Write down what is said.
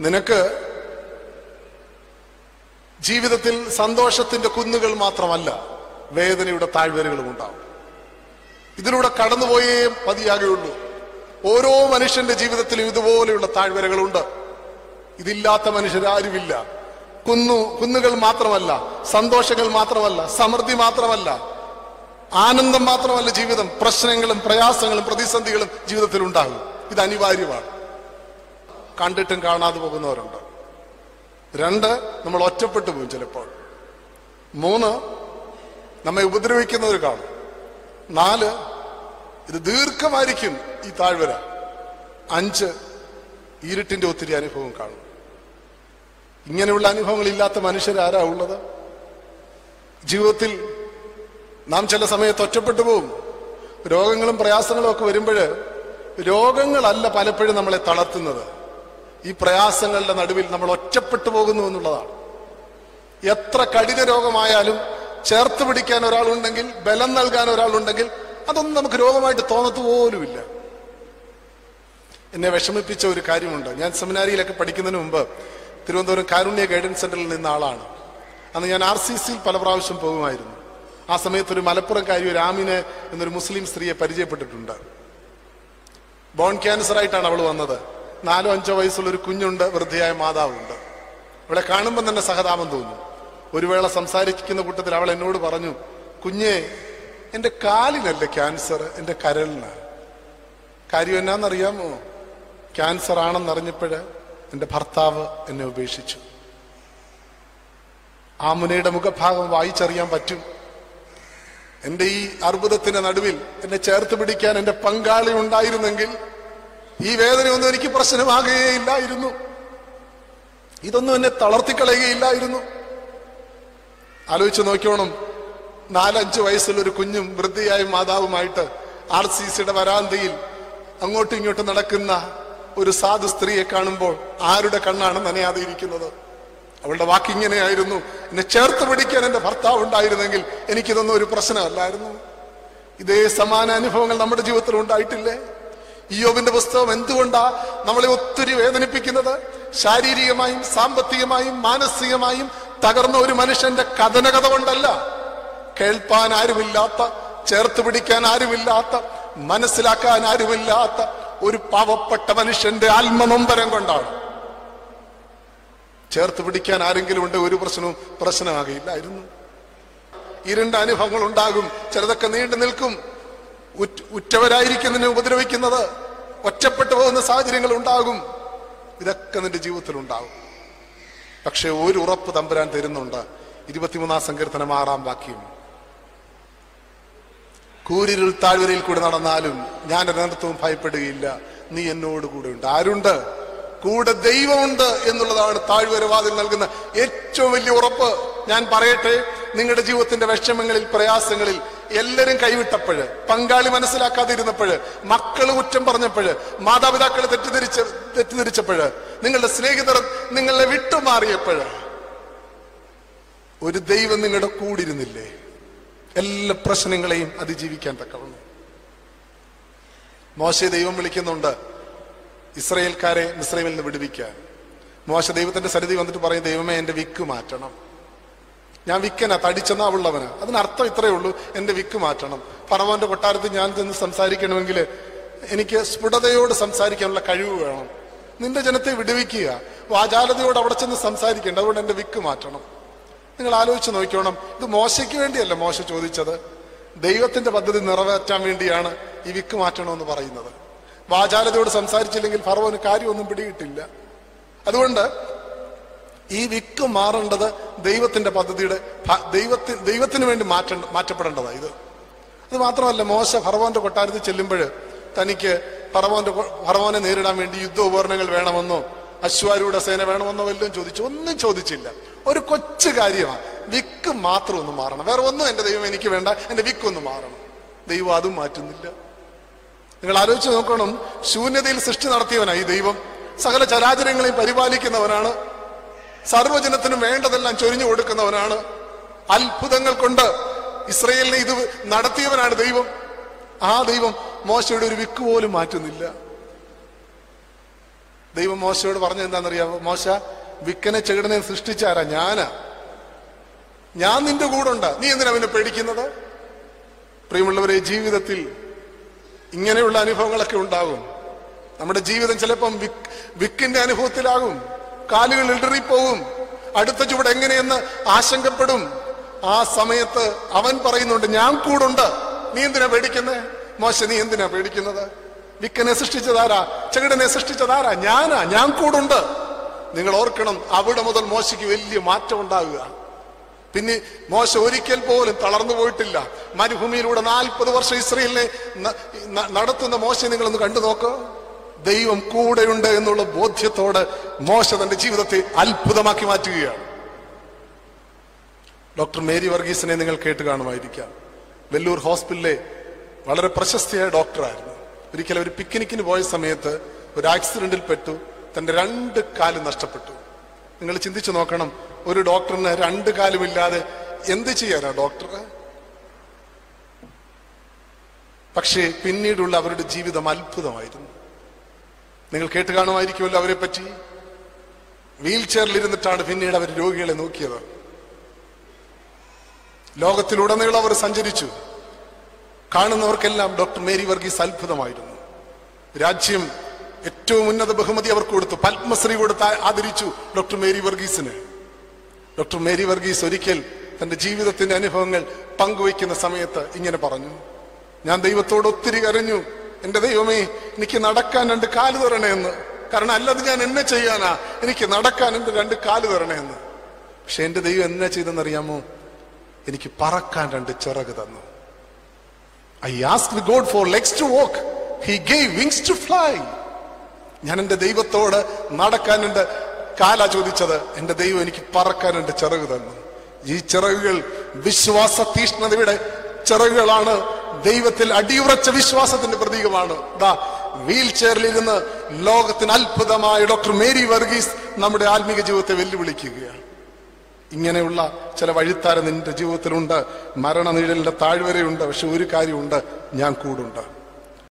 നിനക്ക് ജീവിതത്തിൽ സന്തോഷത്തിന്റെ കുന്നുകൾ മാത്രമല്ല വേദനയുടെ താഴ്വരകളും ഉണ്ടാവും. ഇതിലൂടെ കടന്നുപോയേ മതിയാകുള്ളൂ ഓരോ മനുഷ്യന്റെ ജീവിതത്തിലും ഇതുപോലെയുള്ള താഴ്വരകളുണ്ട്. ഇതില്ലാത്ത മനുഷ്യരാരുമില്ല കുന്നു കുന്നുകൾ മാത്രമല്ല സന്തോഷങ്ങൾ മാത്രമല്ല സമൃദ്ധി മാത്രമല്ല ആനന്ദം മാത്രമല്ല ജീവിതം പ്രശ്നങ്ങളും പ്രയാസങ്ങളും പ്രതിസന്ധികളും ജീവിതത്തിൽ ഉണ്ടാകും ഇത് അനിവാര്യമാണ്. കണ്ടിട്ടും കാണാതെ പോകുന്നവരുണ്ട്. രണ്ട് നമ്മൾ ഒറ്റപ്പെട്ടു പോകും ചിലപ്പോൾ. മൂന്ന് നമ്മെ ഉപദ്രവിക്കുന്നവർ കാണും. നാല് ഇത് ദീർഘമായിരിക്കും ഈ താഴ്വര. അഞ്ച് ഇരുട്ടിന്റെ ഒത്തിരി അനുഭവം കാണും. ഇങ്ങനെയുള്ള അനുഭവങ്ങൾ ഇല്ലാത്ത മനുഷ്യരാരാ ഉള്ളത്? ജീവിതത്തിൽ നാം ചില സമയത്ത് ഒറ്റപ്പെട്ടു പോകും. രോഗങ്ങളും പ്രയാസങ്ങളും ഒക്കെ വരുമ്പോൾ രോഗങ്ങളല്ല പലപ്പോഴും നമ്മളെ തളർത്തുന്നത്. ഈ പ്രയാസങ്ങളുടെ നടുവിൽ നമ്മൾ ഒറ്റപ്പെട്ടു പോകുന്നു എന്നുള്ളതാണ്. എത്ര കഠിന രോഗമായാലും ചേർത്ത് പിടിക്കാൻ ഒരാളുണ്ടെങ്കിൽ ബലം നൽകാൻ ഒരാളുണ്ടെങ്കിൽ അതൊന്നും നമുക്ക് രോഗമായിട്ട് തോന്നത്തു പോലുമില്ല. എന്നെ വിഷമിപ്പിച്ച ഒരു കാര്യമുണ്ട്. ഞാൻ സെമിനാരിയിലൊക്കെ പഠിക്കുന്നതിന് മുമ്പ് തിരുവനന്തപുരം കാരുണ്യ ഗൈഡൻസ് സെന്ററിൽ നിന്ന ആളാണ്. അന്ന് ഞാൻ ആർ സി സിയിൽ പല പ്രാവശ്യം പോകുമായിരുന്നു. ആ സമയത്ത് ഒരു മലപ്പുറംകാരി ഒരു ആമിന് എന്നൊരു മുസ്ലിം സ്ത്രീയെ പരിചയപ്പെട്ടിട്ടുണ്ട്. ബോൺ ക്യാൻസർ ആയിട്ടാണ് അവൾ വന്നത്. നാലോ അഞ്ചോ വയസ്സുള്ള ഒരു കുഞ്ഞുണ്ട് വൃദ്ധയായ മാതാവുണ്ട്. അവളെ കാണുമ്പോൾ തന്നെ സഹതാപം തോന്നും. ഒരു വേള സംസാരിക്കുന്ന കൂട്ടത്തിൽ അവൾ എന്നോട് പറഞ്ഞു കുഞ്ഞെ എന്റെ കാലിനല്ല ക്യാൻസർ എന്റെ കരളിന്? കാര്യം എന്നാന്നറിയാമോ? ക്യാൻസർ ആണെന്നറിഞ്ഞപ്പോഴ് എന്റെ ഭർത്താവ് എന്നെ ഉപേക്ഷിച്ചു. ആ മുനയുടെ മുഖഭാഗം വായിച്ചറിയാൻ പറ്റും. എന്റെ ഈ അർബുദത്തിന്റെ നടുവിൽ എന്നെ ചേർത്ത് പിടിക്കാൻ എന്റെ പങ്കാളി ഉണ്ടായിരുന്നെങ്കിൽ ഈ വേദനയൊന്നും എനിക്ക് പ്രശ്നമാകുകയില്ലായിരുന്നു. ഇതൊന്നും എന്നെ തളർത്തിക്കളയുകയില്ലായിരുന്നു. ആലോചിച്ച് നോക്കിയോണം. നാലഞ്ച് വയസ്സുള്ള ഒരു കുഞ്ഞും വൃദ്ധിയായ മാതാവുമായിട്ട് ആർ സി സിയുടെ വരാന്തയിൽ അങ്ങോട്ടും ഇങ്ങോട്ടും നടക്കുന്ന ഒരു സാധു സ്ത്രീയെ കാണുമ്പോൾ ആരുടെ കണ്ണാണ് നനയാതെ ഇരിക്കുന്നത് അവളുടെ വാക്കിങ്ങനെയായിരുന്നു എന്നെ ചേർത്ത് പിടിക്കാൻ എന്റെ ഭർത്താവ് ഉണ്ടായിരുന്നെങ്കിൽ എനിക്കിതൊന്നും ഒരു പ്രശ്നമല്ലായിരുന്നു. ഇതേ സമാന അനുഭവങ്ങൾ നമ്മുടെ ജീവിതത്തിൽ ഉണ്ടായിട്ടില്ലേ? ഇയോബിന്റെ പുസ്തകം എന്തുകൊണ്ടാ നമ്മളെ ഒത്തിരി വേദനിപ്പിക്കുന്നത്? ശാരീരികമായും സാമ്പത്തികമായും മാനസികമായും തകർന്ന ഒരു മനുഷ്യന്റെ കഥനകഥ കൊണ്ടല്ല. കേൾപ്പാൻ ആരുമില്ലാത്ത ചേർത്ത് പിടിക്കാൻ ആരുമില്ലാത്ത മനസ്സിലാക്കാൻ ആരുമില്ലാത്ത ഒരു പാവപ്പെട്ട മനുഷ്യന്റെ ആത്മനൊമ്പരം കൊണ്ടാണ്. ചേർത്ത് പിടിക്കാൻ ആരെങ്കിലും ഉണ്ട് ഒരു പ്രശ്നവും പ്രശ്നമാകില്ലായിരുന്നു ഇരുണ്ട അനുഭവങ്ങൾ ഉണ്ടാകും ചിലതൊക്കെ നീണ്ടു നിൽക്കും. ഉറ്റവരായിരിക്കുന്നതിനെ ഉപദ്രവിക്കുന്നത് ഒറ്റപ്പെട്ടു പോകുന്ന സാഹചര്യങ്ങൾ ഉണ്ടാകും. ഇതൊക്കെ നിന്റെ ജീവിതത്തിൽ ഉണ്ടാകും. പക്ഷെ ഒരു ഉറപ്പ് തമ്പുരാൻ തരുന്നുണ്ട്. ഇരുപത്തിമൂന്നാം സങ്കീർത്തനം ആറാം വാക്യം. കൂരിരുൾ താഴ്വരയിൽ കൂടെ നടന്നാലും ഞാൻ അനർത്ഥവും ഭയപ്പെടുകയില്ല. നീ എന്നോട് കൂടെ ഉണ്ട്. ആരുണ്ട്? കൂടെ ദൈവമുണ്ട് എന്നുള്ളതാണ് താഴ്വരവാദിൽ നൽകുന്ന ഏറ്റവും വലിയ ഉറപ്പ്. ഞാൻ പറയട്ടെ നിങ്ങളുടെ ജീവിതത്തിന്റെ വിഷമങ്ങളിൽ പ്രയാസങ്ങളിൽ എല്ലാരും കൈവിട്ടപ്പോഴ് പങ്കാളി മനസ്സിലാക്കാതിരുന്നപ്പോഴ് മക്കൾ കുറ്റം പറഞ്ഞപ്പോഴ് മാതാപിതാക്കൾ തെറ്റിദ്ധരിച്ച തെറ്റിദ്ധരിച്ചപ്പോഴ് നിങ്ങളുടെ സ്നേഹിതർ നിങ്ങളെ വിട്ടുമാറിയപ്പോൾ ഒരു ദൈവം നിങ്ങളുടെ കൂടിരുന്നില്ലേ? എല്ലാ പ്രശ്നങ്ങളെയും അതിജീവിക്കാൻ തക്കവണ്ണം. മോശ ദൈവം വിളിക്കുന്നുണ്ട് ഇസ്രയേൽക്കാരെ മിസ്രൈമിൽ നിന്ന് വിടുവിക്കാൻ. മോശ ദൈവത്തിന്റെ സന്നിധി വന്നിട്ട് പറയും ദൈവമേ എന്റെ വിക്ക് മാറ്റണം. ഞാൻ വിക്കനാ തടിച്ചെന്നാ ഉള്ളവന്. അതിനർത്ഥം ഇത്രയേ ഉള്ളൂ എന്റെ വിക്ക് മാറ്റണം. പറവന്റെ കൊട്ടാരത്തിൽ ഞാൻ ചെന്ന് സംസാരിക്കണമെങ്കിൽ എനിക്ക് സ്ഫുടതയോട് സംസാരിക്കാനുള്ള കഴിവ് വേണം. നിന്റെ ജനത്തെ വിടുവിക്കുക. വാചാലതയോട് അവിടെ ചെന്ന് സംസാരിക്കേണ്ട അതുകൊണ്ട് എന്റെ വിക്ക് മാറ്റണം. നിങ്ങൾ ആലോചിച്ച് നോക്കിക്കോണം ഇത് മോശയ്ക്ക് വേണ്ടിയല്ല മോശ ചോദിച്ചത്. ദൈവത്തിന്റെ പദ്ധതി നിറവേറ്റാൻ വേണ്ടിയാണ് ഈ വിക്ക് മാറ്റണമെന്ന് പറയുന്നത്. വാചാലതയോട് സംസാരിച്ചില്ലെങ്കിൽ ഫറവന് കാര്യമൊന്നും പിടികിട്ടില്ല. അതുകൊണ്ട് ഈ വിക്ക് മാറേണ്ടത് ദൈവത്തിന്റെ പദ്ധതിയുടെ ദൈവത്തി ദൈവത്തിന് ദൈവത്തിന് വേണ്ടി മാറ്റ മാറ്റപ്പെടേണ്ടതാണ് ഇത്. അത് മാത്രമല്ല മോശ ഫറവോന്റെ കൊട്ടാരത്തിൽ ചെല്ലുമ്പോൾ തനിക്ക് ഫറവോന്റെ ഫറവാനെ നേരിടാൻ വേണ്ടി യുദ്ധ ഉപകരണങ്ങൾ വേണമെന്നോ അശ്വാരൂഢ സേന വേണമെന്നോ വല്ലതും ചോദിച്ചു. ഒന്നും ചോദിച്ചില്ല. ഒരു കൊച്ചു കാര്യമാണ് വിക്ക് മാത്രം ഒന്ന് മാറണം. വേറെ ഒന്നും എന്റെ ദൈവം എനിക്ക് വേണ്ട. എന്റെ വിക്ക് ഒന്ന് മാറണം. ദൈവം അതും മാറ്റുന്നില്ല. നിങ്ങൾ ആലോചിച്ച് നോക്കണം. ശൂന്യതയിൽ സൃഷ്ടി നടത്തിയവനാണ് ഈ ദൈവം. സകല ചരാചരങ്ങളെയും പരിപാലിക്കുന്നവനാണ്. സർവജനത്തിനും വേണ്ടതെല്ലാം ചൊരിഞ്ഞു കൊടുക്കുന്നവനാണ്. അത്ഭുതങ്ങൾ കൊണ്ട് ഇസ്രയേലിനെ ഇത് നടത്തിയവനാണ് ദൈവം. ആ ദൈവം മോശയുടെ ഒരു വിക്ക് പോലും മാറ്റുന്നില്ല. ദൈവം മോശയോട് പറഞ്ഞു എന്താണെന്നറിയാമോ മോശ വിക്കനെ ചെകിടനെ സൃഷ്ടിച്ചാരാ ഞാനാ. ഞാൻ നിന്റെ കൂടെ ഉണ്ട്. നീ എന്തിനാ അവനെ പേടിക്കുന്നത്? പ്രിയമുള്ളവരെ ജീവിതത്തിൽ ഇങ്ങനെയുള്ള അനുഭവങ്ങളൊക്കെ ഉണ്ടാകും. നമ്മുടെ ജീവിതം ചിലപ്പം വിക്ക് വിക്കിന്റെ അനുഭവത്തിലാകും. കാലുകൾ ഇടറിപ്പോവും അടുത്ത ചുവട് എങ്ങനെയെന്ന് ആശങ്കപ്പെടും. ആ സമയത്ത് അവൻ പറയുന്നുണ്ട് ഞാൻ കൂടുണ്ട്. നീ എന്തിനാ പേടിക്കുന്നേ? മോശ നീ എന്തിനാ പേടിക്കുന്നത്? വിക്കനെ സൃഷ്ടിച്ചതാരാ? ചെകിടനെ സൃഷ്ടിച്ചതാരാ? ഞാനാ ഞാൻ കൂടുണ്ട്. നിങ്ങൾ ഓർക്കണം അവിടെ മുതൽ മോശയ്ക്ക് വലിയ മാറ്റം ഉണ്ടാകുക. പിന്നെ മോശ ഒരിക്കൽ പോലും തളർന്നു പോയിട്ടില്ല. മരുഭൂമിയിലൂടെ നാൽപ്പത് വർഷം ഇസ്രയേലിനെ നടത്തുന്ന മോശം നിങ്ങളൊന്ന് കണ്ടു നോക്കോ. ദൈവം കൂടെയുണ്ട് എന്നുള്ള ബോധ്യത്തോട് മോശ തന്റെ ജീവിതത്തെ അത്ഭുതമാക്കി മാറ്റുകയാണ്. ഡോക്ടർ മേരി വർഗീസിനെ നിങ്ങൾ കേട്ട് കാണുമായിരിക്കാം. വെല്ലൂർ ഹോസ്പിറ്റലിലെ വളരെ പ്രശസ്തിയായ ഡോക്ടറായിരുന്നു. ഒരിക്കൽ ഒരു പിക്നിക്കിന് പോയ സമയത്ത് ഒരു ആക്സിഡന്റിൽ പെട്ടു. തന്റെ രണ്ട് കാലും നഷ്ടപ്പെട്ടു. നിങ്ങൾ ചിന്തിച്ചു നോക്കണം ഒരു ഡോക്ടറിന് രണ്ട് കാലുമില്ലാതെ എന്ത് ചെയ്യാനാ ഡോക്ടർ? പക്ഷേ പിന്നീടുള്ള അവരുടെ ജീവിതം അത്ഭുതമായിരുന്നു. നിങ്ങൾ കേട്ട് കാണുമായിരിക്കുമല്ലോ അവരെ പറ്റി വീൽ ചെയറിൽ ഇരുന്നിട്ടാണ് പിന്നീട് അവർ രോഗികളെ നോക്കിയത്. ലോകത്തിലുടനീളം അവർ സഞ്ചരിച്ചു. കാണുന്നവർക്കെല്ലാം ഡോക്ടർ മേരി വർഗീസ് അത്ഭുതമായിരുന്നു. രാജ്യം ഏറ്റവും ഉന്നത ബഹുമതി അവർക്ക് കൊടുത്തു. പത്മശ്രീ കൊടുത്ത് ആദരിച്ചു ഡോക്ടർ മേരി വർഗീസിന്. ഡോക്ടർ മേരി വർഗീസ് ഒരിക്കൽ തന്റെ ജീവിതത്തിന്റെ അനുഭവങ്ങൾ പങ്കുവയ്ക്കുന്ന സമയത്ത് ഇങ്ങനെ പറഞ്ഞു. ഞാൻ ദൈവത്തോട് ഒത്തിരി കരഞ്ഞു. എന്റെ ദൈവമേ എനിക്ക് നടക്കാൻ രണ്ട് കാൽ തരണേന്ന്. കാരണം അല്ലാതെ ഞാൻ എന്നെ ചെയ്യാനാ. എനിക്ക് നടക്കാൻ എന്റെ രണ്ട് കാൽ തരണേന്ന്. പക്ഷെ എന്റെ ദൈവം എന്നെ ചെയ്തെന്നറിയാമോ? എനിക്ക് പറക്കാൻ രണ്ട് ചിറക് തന്നു. I ask God for legs to walk he gave wings to fly ഞാൻ എന്റെ ദൈവത്തോട് നടക്കാൻ ഉണ്ട് കാല ചോദിച്ചത്. എന്റെ ദൈവം എനിക്ക് പറക്കാൻ ഉണ്ട് ചിറക് തന്നു. ഈ ചിറകുകൾ വിശ്വാസ തീഷ്ണതയുടെ ചിറകുകളാണ് ദൈവത്തിൽ അടിയുറച്ച വിശ്വാസത്തിന്റെ പ്രതീകമാണ്. വീൽ ചെയറിലിരുന്ന് ലോകത്തിന് അത്ഭുതമായ ഡോക്ടർ മേരി വർഗീസ് നമ്മുടെ ആത്മീക ജീവിതത്തെ വെല്ലുവിളിക്കുകയാണ്. ഇങ്ങനെയുള്ള ചില വഴിത്താര നിന്റെ ജീവിതത്തിലുണ്ട്. മരണനിഴലിന്റെ താഴ്വരയുണ്ട്. പക്ഷെ ഒരു കാര്യമുണ്ട് ഞാൻ കൂടുണ്ട്.